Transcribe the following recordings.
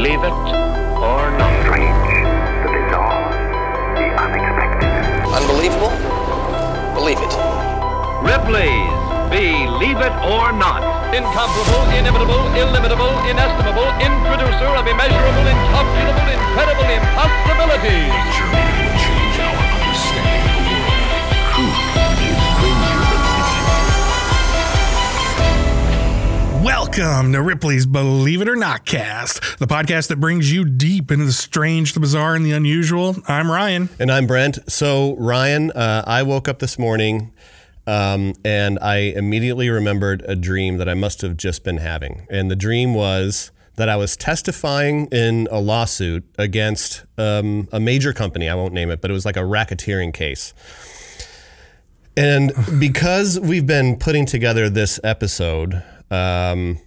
Believe it or not. Strange, the bizarre, the unexpected. Unbelievable? Believe it. Ripley's Believe It or Not. Incomparable, inimitable, illimitable, inestimable, introducer of immeasurable, incalculable, incredible impossibilities. Welcome to Ripley's Believe It or Not cast, the podcast that brings you deep into the strange, the bizarre, and the unusual. I'm Ryan. And I'm Brent. So, Ryan, uh, I woke up this morning um, and I immediately remembered a dream that I must have just been having. And the dream was that I was testifying in a lawsuit against um, a major company. I won't name it, but it was like a racketeering case. And because we've been putting together this episode, um,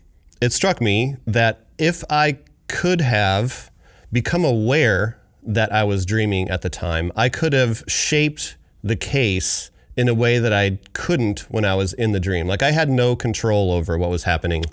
it struck me that if I could have become aware that I was dreaming at the time, I could have shaped the case in a way that I couldn't when I was in the dream. Like I had no control over what was happening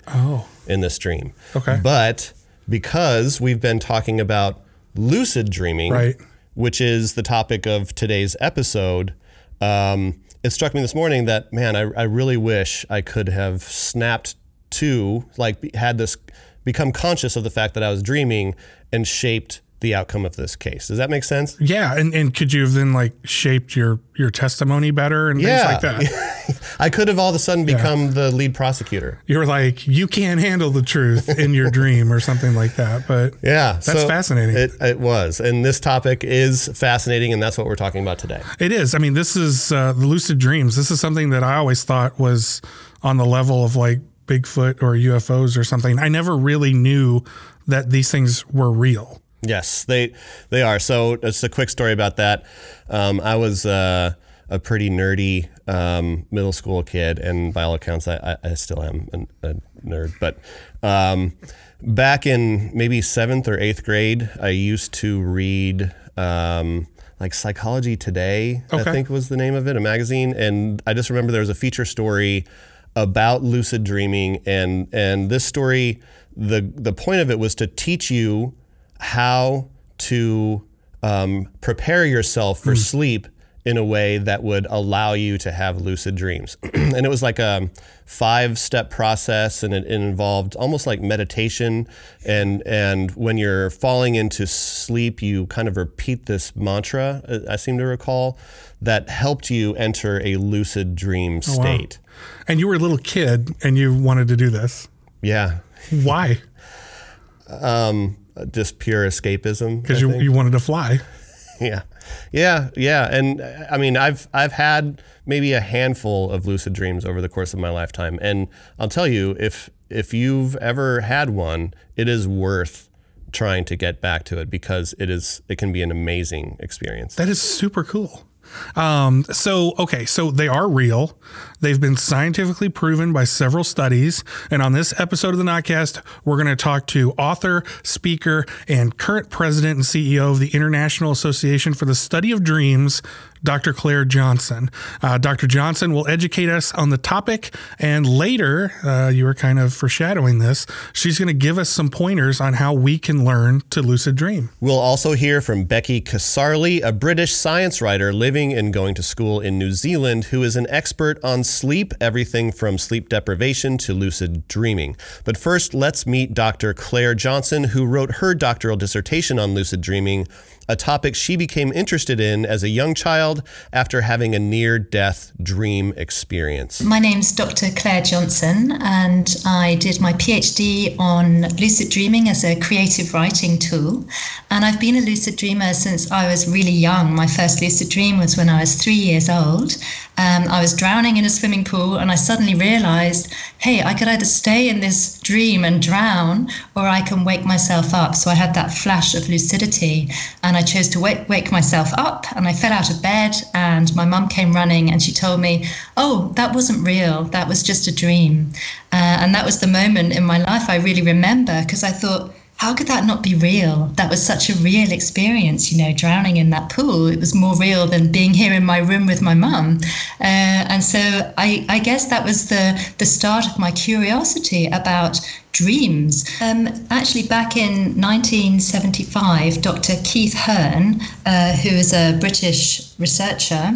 in this dream. Okay. But because we've been talking about lucid dreaming, Right. which is the topic of today's episode, um, it struck me this morning that man, I, I really wish I could have snapped to, like, had this become conscious of the fact that I was dreaming and shaped the outcome of this case. Does that make sense? Yeah, and, and could you have then like shaped your your testimony better and things like that? I could have all of a sudden become the lead prosecutor. You were like, you can't handle the truth in your dream or something like that. But Yeah, That's fascinating. It, it was, and this topic is fascinating, and that's what we're talking about today. It is. I mean, this is uh, the lucid dreams. This is something that I always thought was on the level of like Bigfoot or UFOs or something. I never really knew that these things were real. Yes, they they are. So just a quick story about that. Um, I was uh, a pretty nerdy um, middle school kid, and by all accounts, I, I, still am a, a nerd. But um, back in maybe seventh or eighth grade, I used to read. Um, like Psychology Today, I think was the name of it, a magazine, and I just remember there was a feature story about lucid dreaming, and and this story, the the point of it was to teach you how to um, prepare yourself for sleep in a way that would allow you to have lucid dreams. and it was like a five step process and it, it involved almost like meditation. And, and when you're falling into sleep, you kind of repeat this mantra, uh, I seem to recall, that helped you enter a lucid dream wow. And you were a little kid and you wanted to do this. Yeah. Why? Um, just pure escapism. Because you, you wanted to fly. Yeah, yeah, yeah. And I mean, I've I've had maybe a handful of lucid dreams over the course of my lifetime, and I'll tell you, if if you've ever had one, it is worth trying to get back to it because it is it can be an amazing experience. That is super cool. Um, so, okay, so they are real. They've been scientifically proven by several studies. And on this episode of the Notcast, we're going to talk to author, speaker, and current president and CEO of the International Association for the Study of Dreams, Dr. Clare Johnson. Uh, Dr. Johnson will educate us on the topic. And later, uh, you were kind of foreshadowing this, she's going to give us some pointers on how we can learn to lucid dream. We'll also hear from Becky Casarli, a British science writer living and going to school in New Zealand, who is an expert on sleep, everything from sleep deprivation to lucid dreaming. But first, let's meet Dr. Clare Johnson, who wrote her doctoral dissertation on lucid dreaming, a topic she became interested in as a young child after having a near death dream experience. My name's Dr. Clare Johnson, and I did my PhD on lucid dreaming as a creative writing tool. And I've been a lucid dreamer since I was really young. My first lucid dream was when I was three years old. Um, I was drowning in a swimming pool, and I suddenly realized, hey, I could either stay in this dream and drown, or I can wake myself up. So I had that flash of lucidity, and I chose to wake, wake myself up. And I fell out of bed, and my mum came running, and she told me, oh, that wasn't real. That was just a dream. Uh, and that was the moment in my life I really remember because I thought, how could that not be real? That was such a real experience, you know, drowning in that pool. It was more real than being here in my room with my mum. Uh, and so I, I guess that was the, the start of my curiosity about dreams. Um, actually, back in 1975, Dr. Keith Hearne, uh, who is a British researcher,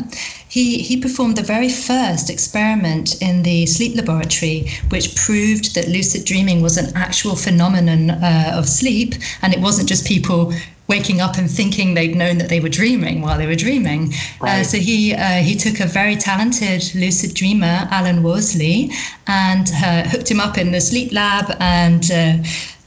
he, he performed the very first experiment in the sleep laboratory, which proved that lucid dreaming was an actual phenomenon uh, of sleep, and it wasn't just people waking up and thinking they'd known that they were dreaming while they were dreaming. Uh, so he uh, he took a very talented lucid dreamer, Alan Worsley, and uh, hooked him up in the sleep lab and uh,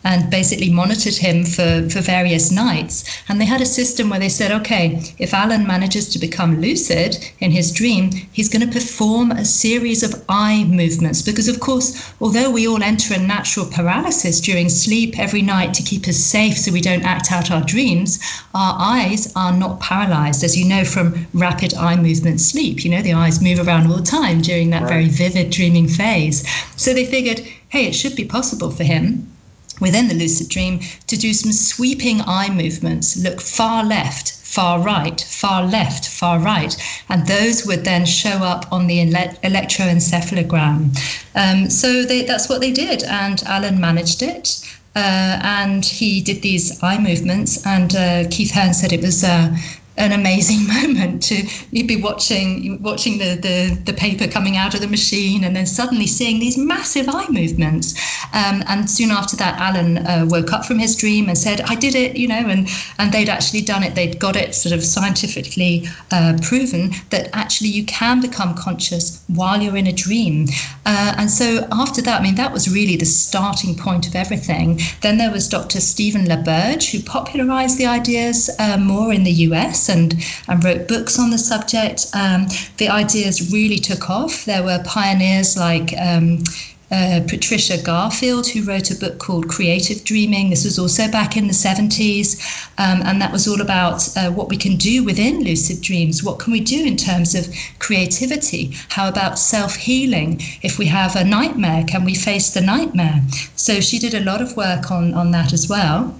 and basically monitored him for, for various nights. And they had a system where they said, okay, if Alan manages to become lucid in his dream, he's going to perform a series of eye movements. Because, of course, although we all enter a natural paralysis during sleep every night to keep us safe so we don't act out our dreams, our eyes are not paralyzed, as you know from rapid eye movement sleep. You know, the eyes move around all the time during that very vivid dreaming phase. So they figured, hey, it should be possible for him within the lucid dream to do some sweeping eye movements, look far left, far right, far left, far right, and those would then show up on the ele- electroencephalogram. Um, so they, that's what they did, and Alan managed it. Uh, and he did these eye movements, and uh, Keith Hearne said it was uh, an amazing moment to you'd be watching watching the, the the paper coming out of the machine and then suddenly seeing these massive eye movements. Um, and soon after that alan uh, woke up from his dream and said i did it you know and and they'd actually done it. They'd got it sort of scientifically uh, proven that actually you can become conscious while you're in a dream. Uh, and so after that i mean that was really the starting point of everything. Then there was dr stephen laberge who popularized the ideas uh, more in the us and, and wrote books on the subject. Um, the ideas really took off. There were pioneers like um, uh, Patricia Garfield, who wrote a book called Creative Dreaming. This was also back in the 70s, um, and that was all about uh, what we can do within lucid dreams. What can we do in terms of creativity? How about self healing? If we have a nightmare, can we face the nightmare? So she did a lot of work on, on that as well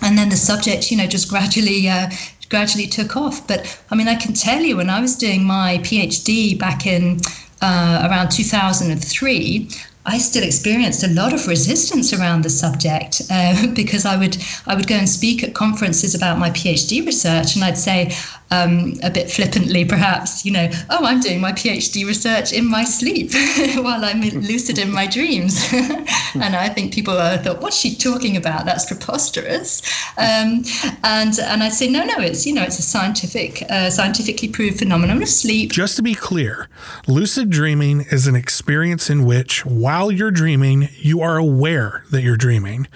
and then the subject you know just gradually uh, gradually took off. But i mean i can tell you when i was doing my phd back in uh, around 2003 I still experienced a lot of resistance around the subject uh, because I would I would go and speak at conferences about my PhD research, and I'd say um, a bit flippantly, perhaps, you know, oh, I'm doing my PhD research in my sleep while I'm lucid in my dreams, and I think people thought, what's she talking about? That's preposterous, um, and and I'd say, no, no, it's you know, it's a scientific, uh, scientifically proved phenomenon of sleep. Just to be clear, lucid dreaming is an experience in which, while you're dreaming, you are aware that you're dreaming,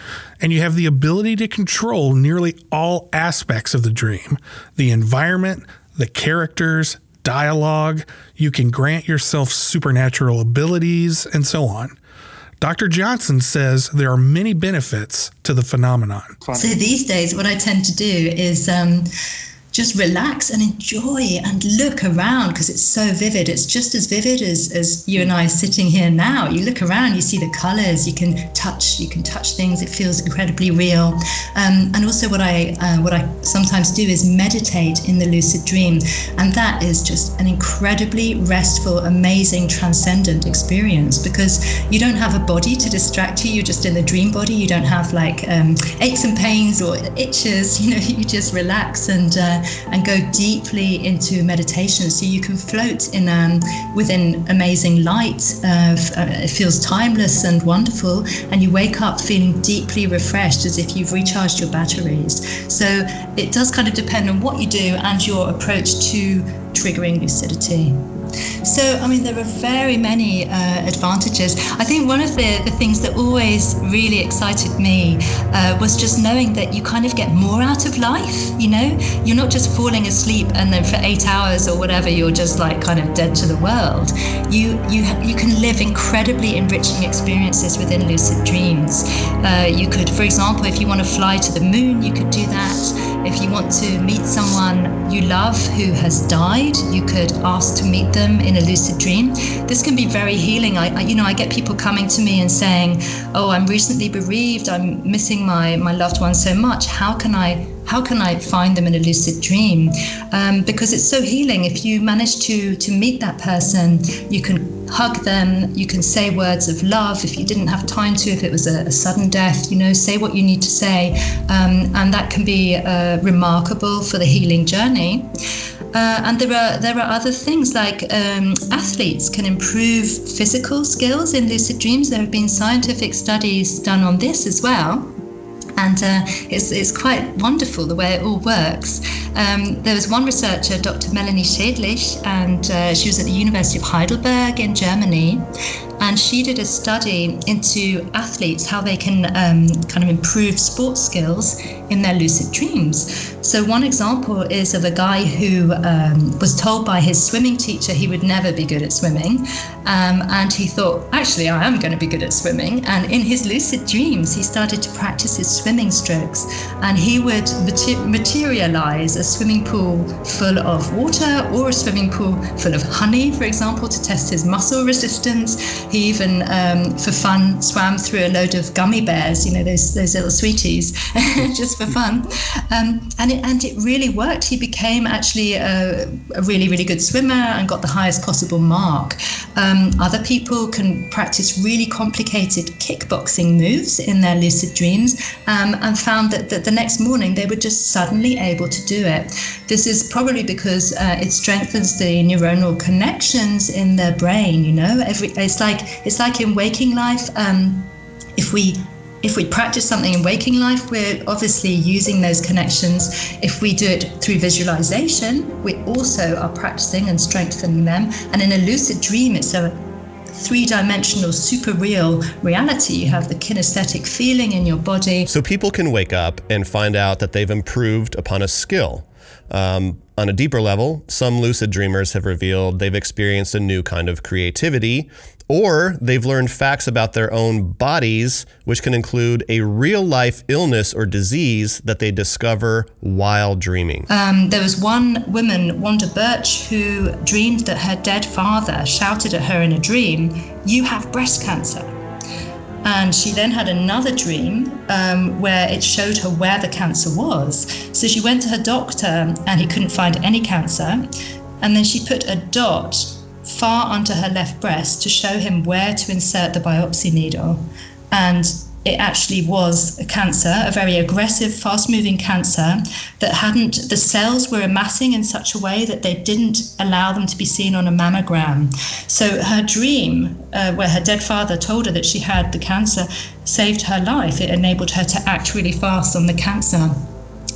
and you have the ability to control nearly all aspects of the dream the environment, the characters, dialogue. You can grant yourself supernatural abilities, and so on. Dr. Johnson says there are many benefits to the phenomenon. So these days, what I tend to do is. Um, just relax and enjoy and look around because it's so vivid. It's just as vivid as, as you and I sitting here now. You look around, you see the colors, you can touch, you can touch things. It feels incredibly real. Um, and also, what I uh, what I sometimes do is meditate in the lucid dream, and that is just an incredibly restful, amazing, transcendent experience because you don't have a body to distract you. You're just in the dream body. You don't have like um, aches and pains or itches. You know, you just relax and. Uh, and go deeply into meditation. So you can float in um, within amazing light. Uh, it feels timeless and wonderful, and you wake up feeling deeply refreshed, as if you've recharged your batteries. So it does kind of depend on what you do and your approach to triggering lucidity. So, I mean, there are very many uh, advantages. I think one of the, the things that always really excited me uh, was just knowing that you kind of get more out of life. You know, you're not just falling asleep and then for eight hours or whatever, you're just like kind of dead to the world. You you you can live incredibly enriching experiences within lucid dreams. Uh, you could, for example, if you want to fly to the moon, you could do that If you want to meet someone you love who has died, you could ask to meet them in a lucid dream. This can be very healing. I, I you know, I get people coming to me and saying, "Oh, I'm recently bereaved. I'm missing my my loved one so much. How can I how can I find them in a lucid dream? Um, because it's so healing. If you manage to to meet that person, you can hug them, you can say words of love. If you didn't have time to, if it was a, a sudden death, you know, say what you need to say, um, and that can be uh, remarkable for the healing journey. Uh, and there are there are other things like um, athletes can improve physical skills in lucid dreams. There have been scientific studies done on this as well and uh, it's, it's quite wonderful the way it all works. Um, there was one researcher, Dr. Melanie Schädlich, and uh, she was at the University of Heidelberg in Germany, and she did a study into athletes how they can um, kind of improve sports skills in their lucid dreams. So one example is of a guy who um, was told by his swimming teacher he would never be good at swimming, um, and he thought, actually, I am going to be good at swimming. And in his lucid dreams, he started to practice his swimming strokes, and he would mater- materialize a swimming pool full of water or a swimming pool full of honey, for example, to test his muscle resistance. He even, um, for fun, swam through a load of gummy bears, you know, those, those little sweeties, just for fun. Um, and, it, and it really worked. He became actually a, a, really, really good swimmer and got the highest possible mark. Um, other people can practice really complicated kickboxing moves in their lucid dreams um, and found that, that the next morning they were just suddenly able to do it. This is probably because uh, it strengthens the neuronal connections in their brain, you know, every, it's like it's like in waking life. Um, if we if we practice something in waking life, we're obviously using those connections. If we do it through visualization, we also are practicing and strengthening them. And in a lucid dream, it's a three dimensional, super real reality. You have the kinesthetic feeling in your body. So people can wake up and find out that they've improved upon a skill. Um, on a deeper level, some lucid dreamers have revealed they've experienced a new kind of creativity or they've learned facts about their own bodies, which can include a real life illness or disease that they discover while dreaming. Um, there was one woman, Wanda Burch, who dreamed that her dead father shouted at her in a dream, You have breast cancer. And she then had another dream um, where it showed her where the cancer was. So she went to her doctor and he couldn't find any cancer. And then she put a dot far onto her left breast to show him where to insert the biopsy needle. And it actually was a cancer, a very aggressive, fast moving cancer that hadn't, the cells were amassing in such a way that they didn't allow them to be seen on a mammogram. So her dream, uh, where her dead father told her that she had the cancer, saved her life. It enabled her to act really fast on the cancer.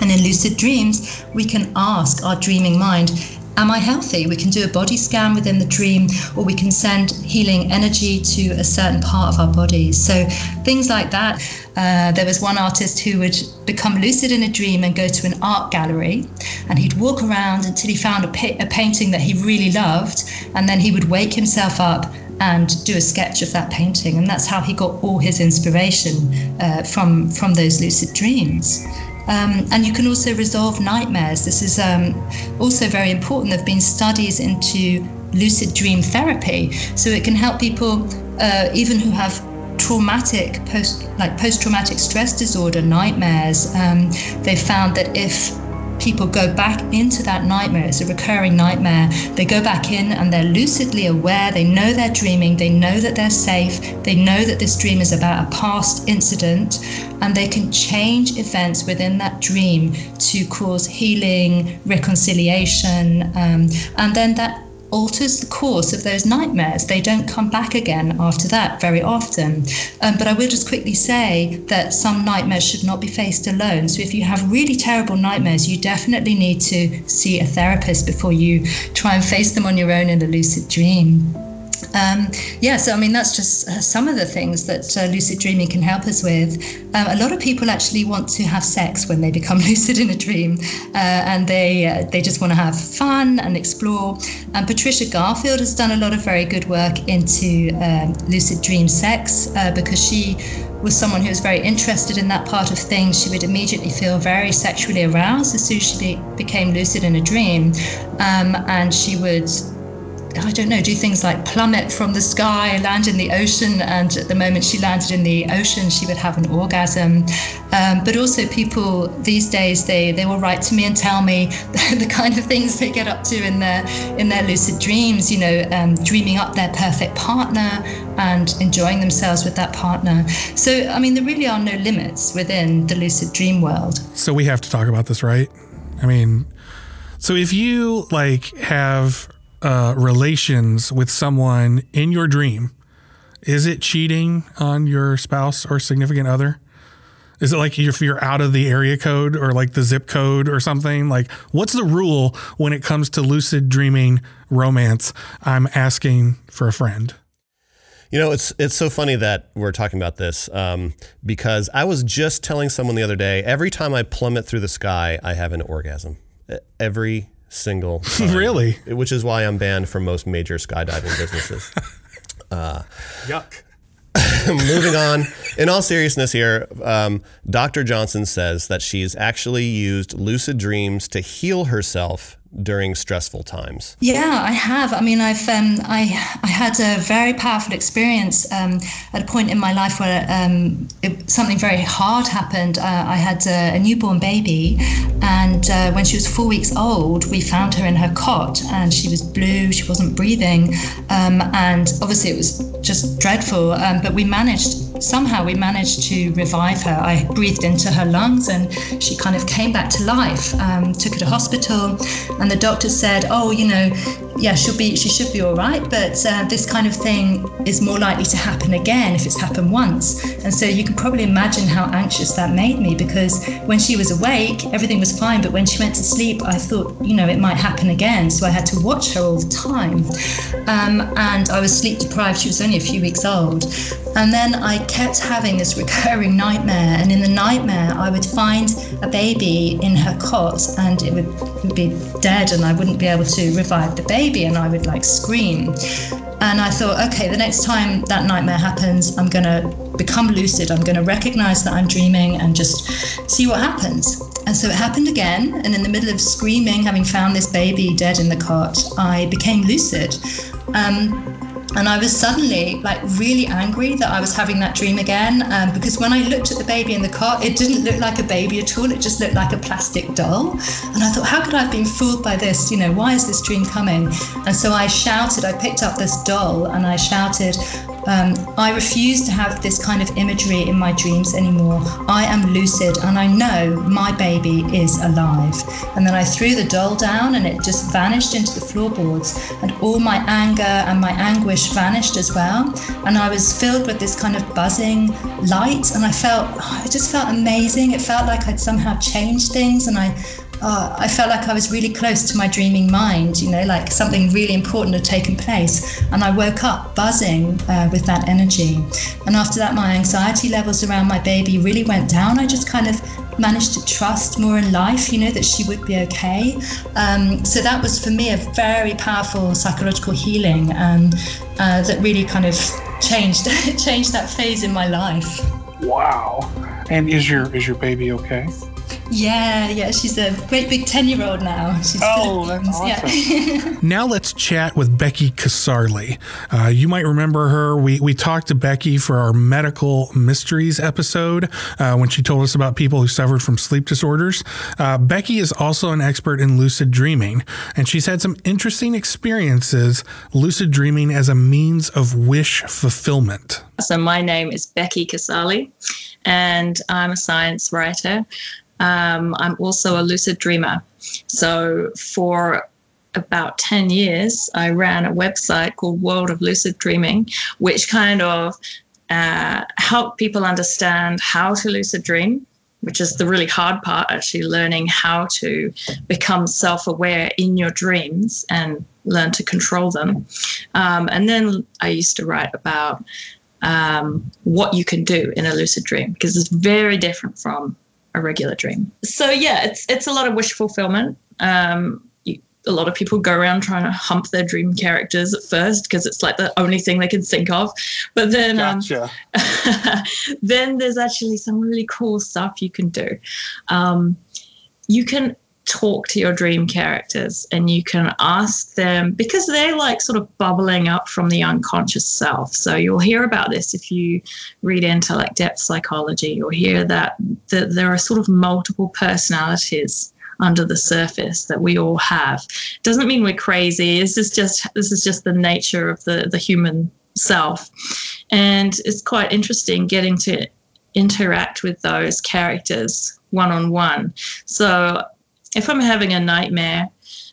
And in lucid dreams, we can ask our dreaming mind, Am I healthy? We can do a body scan within the dream, or we can send healing energy to a certain part of our body. So, things like that. Uh, there was one artist who would become lucid in a dream and go to an art gallery, and he'd walk around until he found a, pa- a painting that he really loved, and then he would wake himself up and do a sketch of that painting, and that's how he got all his inspiration uh, from from those lucid dreams. Um, and you can also resolve nightmares. This is um, also very important. There have been studies into lucid dream therapy, so it can help people uh, even who have traumatic post like post-traumatic stress disorder nightmares. Um, they found that if people go back into that nightmare. It's a recurring nightmare. They go back in and they're lucidly aware. They know they're dreaming. They know that they're safe. They know that this dream is about a past incident. And they can change events within that dream to cause healing, reconciliation. Um, and then that alters the course of those nightmares. They don't come back again after that very often. Um, but I will just quickly say that some nightmares should not be faced alone. So if you have really terrible nightmares, you definitely need to see a therapist before you try and face them on your own in a lucid dream. Um, yeah, so I mean, that's just uh, some of the things that uh, lucid dreaming can help us with. Um, a lot of people actually want to have sex when they become lucid in a dream, uh, and they uh, they just want to have fun and explore. And Patricia Garfield has done a lot of very good work into um, lucid dream sex uh, because she was someone who was very interested in that part of things, she would immediately feel very sexually aroused as soon as she be, became lucid in a dream. Um, and she would I don't know, do things like plummet from the sky, land in the ocean, and at the moment she landed in the ocean, she would have an orgasm. Um, but also, people these days they they will write to me and tell me the, kind of things they get up to in their in their lucid dreams. You know, um, dreaming up their perfect partner and enjoying themselves with that partner. So, I mean, there really are no limits within the lucid dream world. So we have to talk about this, right? I mean, so if you like have uh, relations with someone in your dream, is it cheating on your spouse or significant other? Is it like if you're out of the area code or like the zip code or something? Like, what's the rule when it comes to lucid dreaming romance? I'm asking for a friend. You know, it's it's so funny that we're talking about this um, because I was just telling someone the other day. Every time I plummet through the sky, I have an orgasm. Every single time. Really? Which is why I'm banned from most major skydiving businesses. uh, Yuck. Moving on. In all seriousness, here, um, Dr. Johnson says that she's actually used lucid dreams to heal herself during stressful times. Yeah, I have. I mean, I've um, I I had a very powerful experience um, at a point in my life where um, it, something very hard happened. Uh, I had a, a, newborn baby, and uh, when she was four weeks old, we found her in her cot, and she was blue. She wasn't breathing, um, and obviously it was just dreadful. Um, but we managed somehow we managed to revive her. I breathed into her lungs, and she kind of came back to life. Um, took her to hospital, and the doctor said, "Oh, you know, yeah, she'll be, she should be all right, but uh, this kind of thing is more likely to happen again if it's happened once." And so you can probably imagine how anxious that made me because when she was awake, everything was fine, but when she went to sleep, I thought, you know, it might happen again. So I had to watch her all the time, um, and I was sleep deprived. She was only a few weeks old, and then I kept having this recurring nightmare. And in the nightmare, I would find a baby in her cot and it would, would be dead, and I wouldn't be able to revive the baby, and I would like scream. And I thought, okay, the next time that nightmare happens, I'm going to become lucid. I'm going to recognize that I'm dreaming and just see what happens. And so it happened again. And in the middle of screaming, having found this baby dead in the cot, I became lucid. Um, and I was suddenly like really angry that I was having that dream again um, because when I looked at the baby in the cot, it didn't look like a baby at all. It just looked like a plastic doll. And I thought, how could I have been fooled by this? You know, why is this dream coming? And so I shouted, I picked up this doll and I shouted, um, I refuse to have this kind of imagery in my dreams anymore. I am lucid and I know my baby is alive. And then I threw the doll down and it just vanished into the floorboards. And all my anger and my anguish vanished as well. And I was filled with this kind of buzzing light. And I felt, I just felt amazing. It felt like I'd somehow changed things. And I, uh, I felt like I was really close to my dreaming mind, you know, like something really important had taken place. And I woke up buzzing uh, with that energy. And after that, my anxiety levels around my baby really went down. I just kind of managed to trust more in life, you know, that she would be okay. Um, so that was for me a very powerful psychological healing um, uh, that really kind of changed changed that phase in my life. Wow. And is your is your baby okay? Yeah, yeah, she's a great big 10 year old now. She's Oh, that's Philippines, yeah. Now let's chat with Becky Casarli. Uh, you might remember her. We, we talked to Becky for our medical mysteries episode uh, when she told us about people who suffered from sleep disorders. Uh, Becky is also an expert in lucid dreaming, and she's had some interesting experiences lucid dreaming as a means of wish fulfillment. So, my name is Becky Casali, and I'm a science writer. Um, I'm also a lucid dreamer. So, for about 10 years, I ran a website called World of Lucid Dreaming, which kind of uh, helped people understand how to lucid dream, which is the really hard part, actually learning how to become self aware in your dreams and learn to control them. Um, and then I used to write about um, what you can do in a lucid dream because it's very different from a regular dream. So yeah, it's it's a lot of wish fulfillment. Um, you, a lot of people go around trying to hump their dream characters at first because it's like the only thing they can think of. But then, Gotcha. um, then there's actually some really cool stuff you can do. Um, you can talk to your dream characters and you can ask them because they're like sort of bubbling up from the unconscious self. So you'll hear about this if you read into like depth psychology. You'll hear that, that there are sort of multiple personalities under the surface that we all have. Doesn't mean we're crazy. This is just this is just the nature of the the human self, and it's quite interesting getting to interact with those characters one on one. So if I'm having a nightmare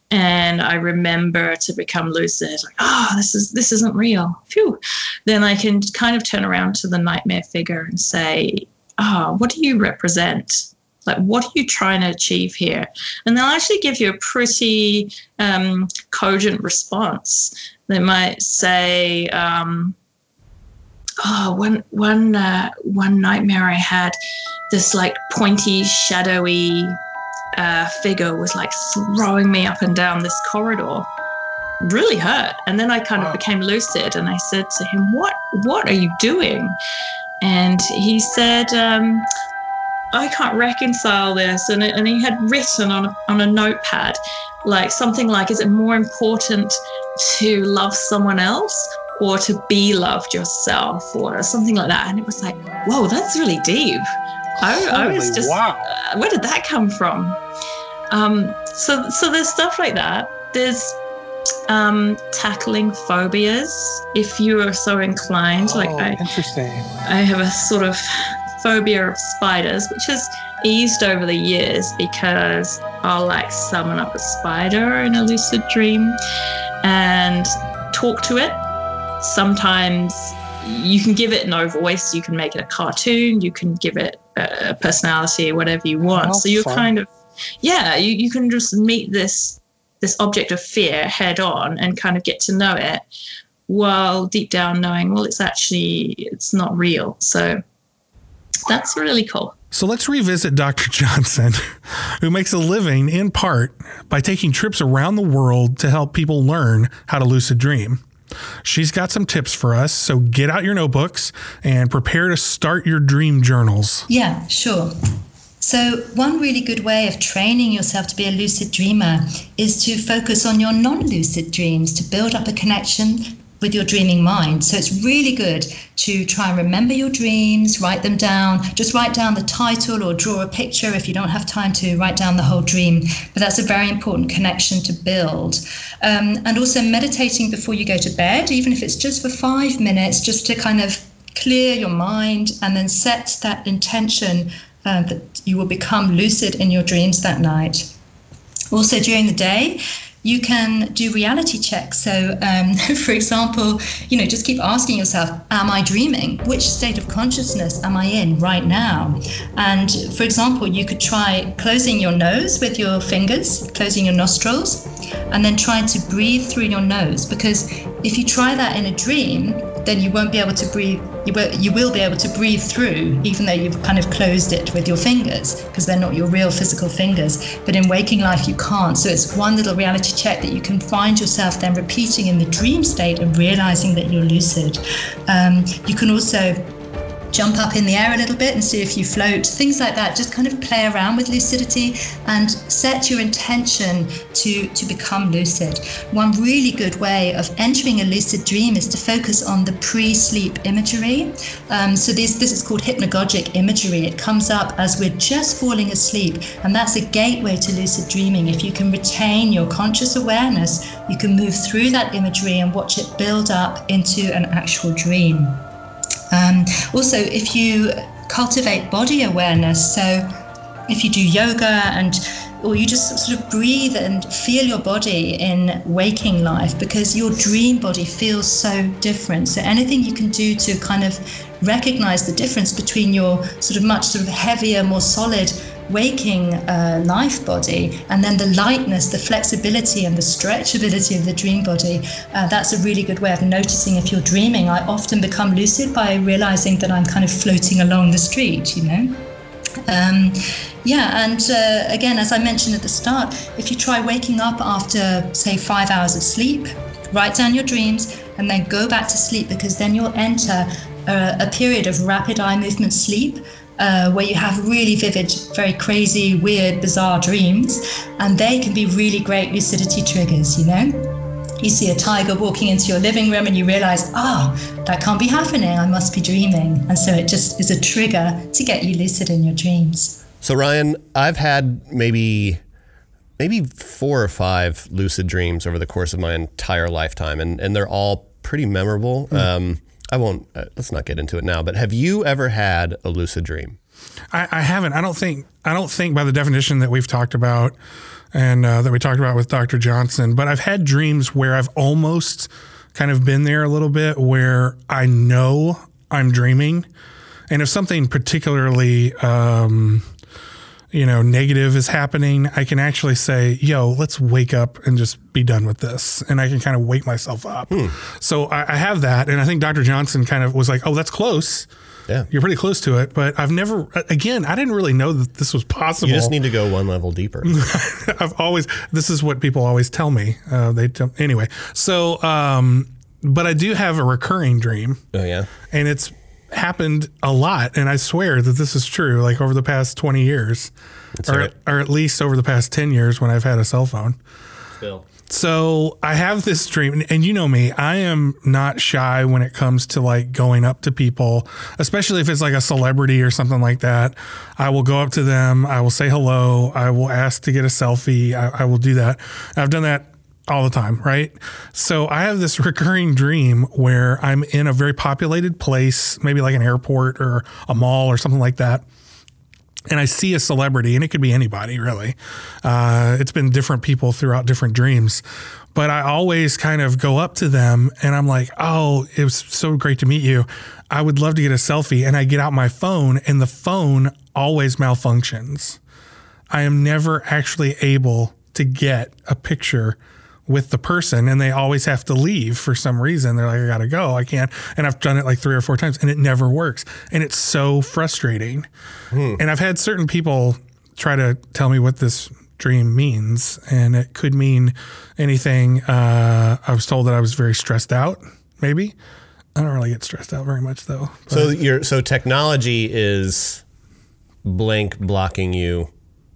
and I remember to become lucid, like, oh, this is this isn't real. Phew. Then I can kind of turn around to the nightmare figure and say, oh, what do you represent? Like, what are you trying to achieve here? And they'll actually give you a pretty um, cogent response. They might say, um, oh, one one uh, one nightmare I had, this like pointy, shadowy uh, figure was like throwing me up and down this corridor. Really hurt. And then I kind of became lucid, and I said to him, "What What are you doing?" And he said, um, "I can't reconcile this." And it, and he had written on a, on a notepad, like something like, "Is it more important to love someone else?" Or to be loved yourself, or something like that. And it was like, whoa, that's really deep. I, I was just, wow. uh, where did that come from? Um, so, so there's stuff like that. There's um, tackling phobias if you are so inclined. like oh, I, interesting. I have a sort of phobia of spiders, which has eased over the years because I'll like summon up a spider in a lucid dream and talk to it. Sometimes you can give it no voice, you can make it a cartoon, you can give it a personality, whatever you want. Oh, so you're fun. kind of, yeah, you, you can just meet this this object of fear head on and kind of get to know it while deep down knowing well it's actually it's not real so that's really cool So let's revisit Dr. Johnson, who makes a living in part by taking trips around the world to help people learn how to lucid dream. She's got some tips for us, so get out your notebooks and prepare to start your dream journals. Yeah, sure. So, one really good way of training yourself to be a lucid dreamer is to focus on your non lucid dreams to build up a connection with your dreaming mind. So, it's really good to try and remember your dreams, write them down, just write down the title or draw a picture if you don't have time to write down the whole dream. But that's a very important connection to build. Um, and also meditating before you go to bed, even if it's just for five minutes, just to kind of clear your mind and then set that intention uh, that you will become lucid in your dreams that night. Also, during the day, you can do reality checks. So, um, for example, you know, just keep asking yourself, Am I dreaming? Which state of consciousness am I in right now? And for example, you could try closing your nose with your fingers, closing your nostrils, and then trying to breathe through your nose. Because if you try that in a dream, then you won't be able to breathe. You will, you will be able to breathe through, even though you've kind of closed it with your fingers, because they're not your real physical fingers. But in waking life, you can't. So it's one little reality check that you can find yourself then repeating in the dream state and realizing that you're lucid. Um, you can also jump up in the air a little bit and see if you float, things like that. Just kind of play around with lucidity and set your intention to, to become lucid. One really good way of entering a lucid dream is to focus on the pre sleep imagery. Um, so, this, this is called hypnagogic imagery. It comes up as we're just falling asleep, and that's a gateway to lucid dreaming. If you can retain your conscious awareness, you can move through that imagery and watch it build up into an actual dream. Um, also, if you cultivate body awareness, so if you do yoga and or you just sort of breathe and feel your body in waking life because your dream body feels so different. So anything you can do to kind of recognize the difference between your sort of much sort of heavier, more solid waking uh, life body and then the lightness, the flexibility and the stretchability of the dream body. Uh, that's a really good way of noticing if you're dreaming. I often become lucid by realizing that I'm kind of floating along the street, you know. Um, yeah, and uh, again, as I mentioned at the start, if you try waking up after, say, five hours of sleep, write down your dreams, and then go back to sleep because then you'll enter a, a period of rapid eye movement sleep. Uh, where you have really vivid, very crazy, weird, bizarre dreams, and they can be really great lucidity triggers, you know? You see a tiger walking into your living room and you realize, oh, that can't be happening. I must be dreaming. And so it just is a trigger to get you lucid in your dreams. So Ryan, I've had maybe maybe four or five lucid dreams over the course of my entire lifetime, and and they're all pretty memorable. Um, I won't. Uh, let's not get into it now. But have you ever had a lucid dream? I, I haven't. I don't think. I don't think by the definition that we've talked about and uh, that we talked about with Dr. Johnson. But I've had dreams where I've almost kind of been there a little bit, where I know I'm dreaming, and if something particularly. Um, you know, negative is happening, I can actually say, yo, let's wake up and just be done with this. And I can kind of wake myself up. So I, I have that. And I think Dr. Johnson kind of was like, oh, that's close. Yeah. You're pretty close to it. But I've never, again, I didn't really know that this was possible. You just need to go one level deeper. I've always, this is what people always tell me. Uh, they tell, anyway. So, um, but I do have a recurring dream oh yeah. and it's happened a lot. And I swear that this is true, like over the past 20 years, or, or at least over the past 10 years when I've had a cell phone. Phil. So I have this dream, and- and you know me, I am not shy when it comes to like going up to people, especially if it's like a celebrity or something like that. I will go up to them, I will say hello, I will ask to get a selfie, I, I will do that. I've done that all the time, right? So I have this recurring dream where I'm in a very populated place, maybe like an airport or a mall or something like that and I see a celebrity, and it could be anybody really. Uh, it's been different people throughout different dreams, but I always kind of go up to them and I'm like, "Oh, it was so great to meet you. I would love to get a selfie." And I get out my phone, and the phone always malfunctions. I am never actually able to get a picture with the person and they always have to leave for some reason. They're like, I gotta go. I can't. And I've done it like three or four times and it never works. And it's so frustrating. And I've had certain people try to tell me what this dream means. And it could mean anything. Uh, I was told that I was very stressed out, maybe. I don't really get stressed out very much though. So your so technology is blank blocking you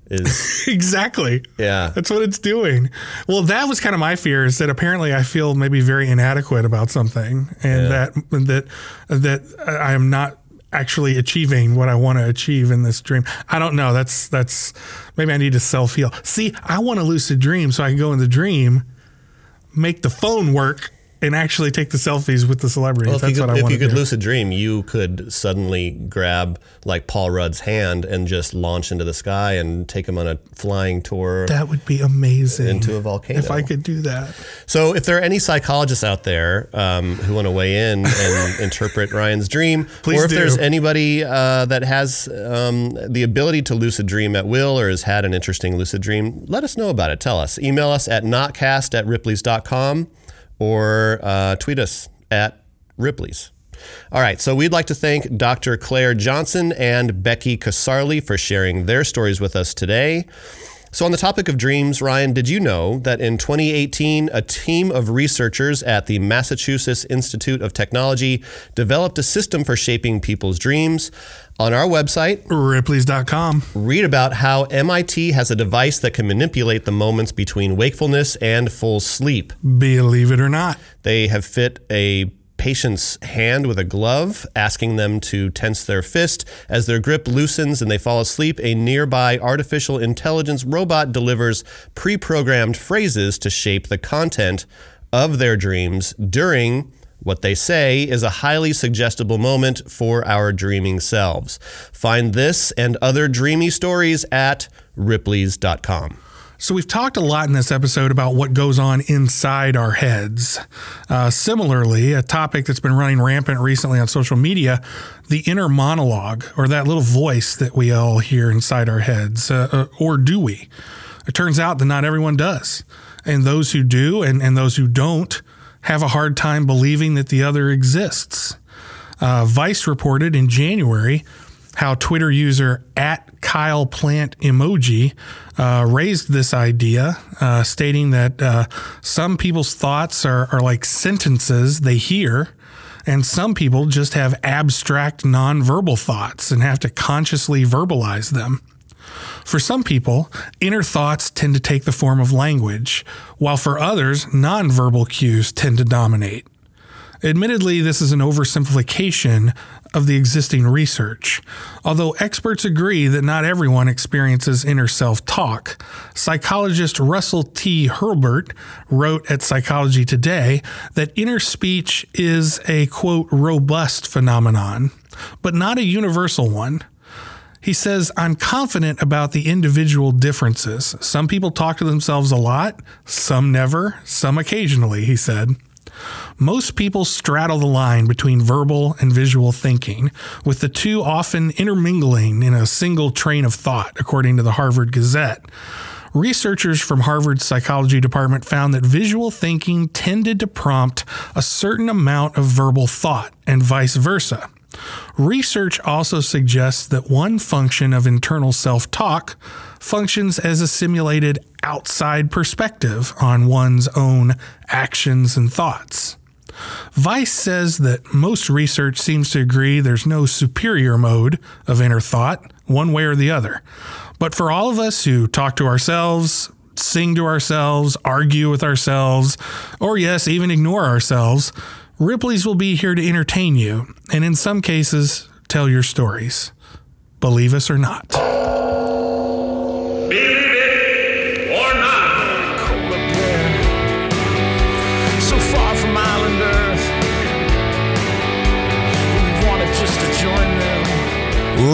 is exactly. yeah. That's what it's doing. Well, that was kind of my fear is that apparently I feel maybe very inadequate about something and that that that I am not actually achieving what I want to achieve in this dream. I don't know. That's that's maybe I need to self heal. See, I want a lucid dream so I can go in the dream, make the phone work and actually take the selfies with the celebrities. Well, if that's you could, what I if you could do. lucid dream, you could suddenly grab like Paul Rudd's hand and just launch into the sky and take him on a flying tour that would be amazing. into a volcano. if I could do that. So, if there are any psychologists out there um, who want to weigh in and interpret Ryan's dream, Please or if do. there's anybody uh, that has um, the ability to lucid dream at will or has had an interesting lucid dream, let us know about it. Tell us. Email us at notcast at ripley's.com or uh, tweet us at Ripley's. All right, so we'd like to thank Dr. Clare Johnson and Becky Casarli for sharing their stories with us today. So, on the topic of dreams, Ryan, did you know that in 2018, a team of researchers at the Massachusetts Institute of Technology developed a system for shaping people's dreams? On our website, Ripley's.com. read about how MIT has a device that can manipulate the moments between wakefulness and full sleep. Believe it or not. They have fit a patient's hand with a glove, asking them to tense their fist. As their grip loosens and they fall asleep, a nearby artificial intelligence robot delivers pre programmed phrases to shape the content of their dreams during what they say is a highly suggestible moment for our dreaming selves. Find this and other dreamy stories at ripley's.com. So, we've talked a lot in this episode about what goes on inside our heads. Uh, similarly, a topic that's been running rampant recently on social media the inner monologue, or that little voice that we all hear inside our heads. Uh, uh, or do we? It turns out that not everyone does. And those who do and, and those who don't have a hard time believing that the other exists. Uh, Vice reported in January how Twitter user at Kyle Plant Emoji uh, raised this idea, uh, stating that uh, some people's thoughts are, are like sentences they hear, and some people just have abstract nonverbal thoughts and have to consciously verbalize them. For some people, inner thoughts tend to take the form of language, while for others, nonverbal cues tend to dominate. Admittedly, this is an oversimplification of the existing research. Although experts agree that not everyone experiences inner self talk, psychologist Russell T. Hurlburt wrote at Psychology Today that inner speech is a quote, robust phenomenon, but not a universal one. He says, I'm confident about the individual differences. Some people talk to themselves a lot, some never, some occasionally, he said. Most people straddle the line between verbal and visual thinking, with the two often intermingling in a single train of thought, according to the Harvard Gazette. Researchers from Harvard's psychology department found that visual thinking tended to prompt a certain amount of verbal thought, and vice versa. Research also suggests that one function of internal self talk functions as a simulated outside perspective on one's own actions and thoughts. Weiss says that most research seems to agree there's no superior mode of inner thought, one way or the other. But for all of us who talk to ourselves, sing to ourselves, argue with ourselves, or yes, even ignore ourselves, Ripley's will be here to entertain you, and in some cases, tell your stories. Believe us or not.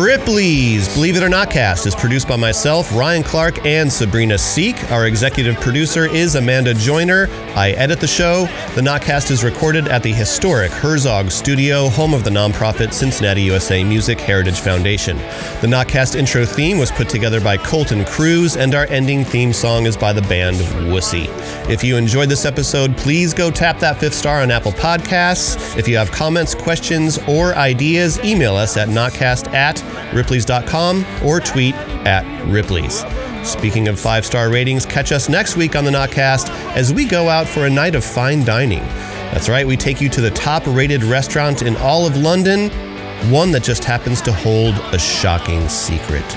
Ripley's Believe It or Notcast is produced by myself, Ryan Clark, and Sabrina Seek. Our executive producer is Amanda Joyner. I edit the show. The Notcast is recorded at the historic Herzog Studio, home of the nonprofit Cincinnati USA Music Heritage Foundation. The Notcast intro theme was put together by Colton Cruz, and our ending theme song is by the band Wussy. If you enjoyed this episode, please go tap that fifth star on Apple Podcasts. If you have comments, questions, or ideas, email us at notcast at ripleys.com or tweet at Ripley's. Speaking of five star ratings, catch us next week on the Notcast as we go out for a night of fine dining. That's right, we take you to the top rated restaurant in all of London, one that just happens to hold a shocking secret.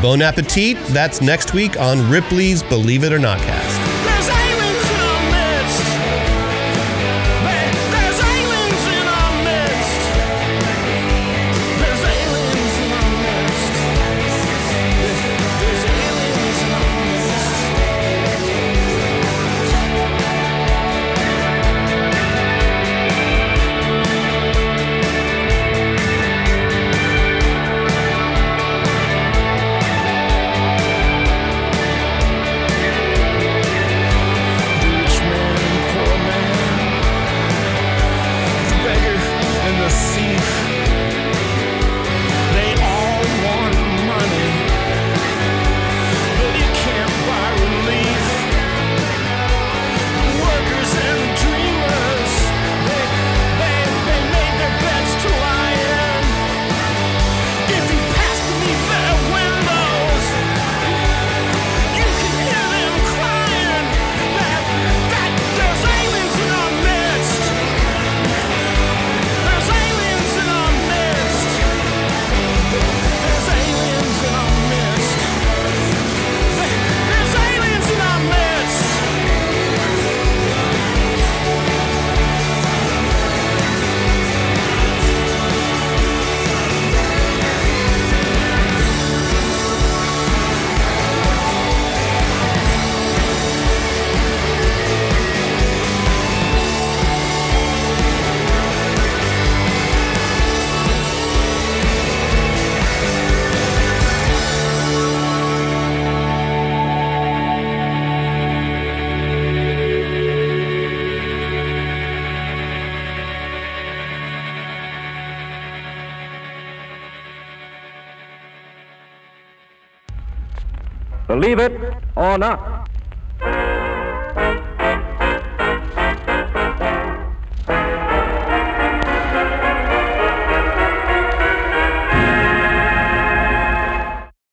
Bon appetit, that's next week on Ripley's Believe It or Not Not.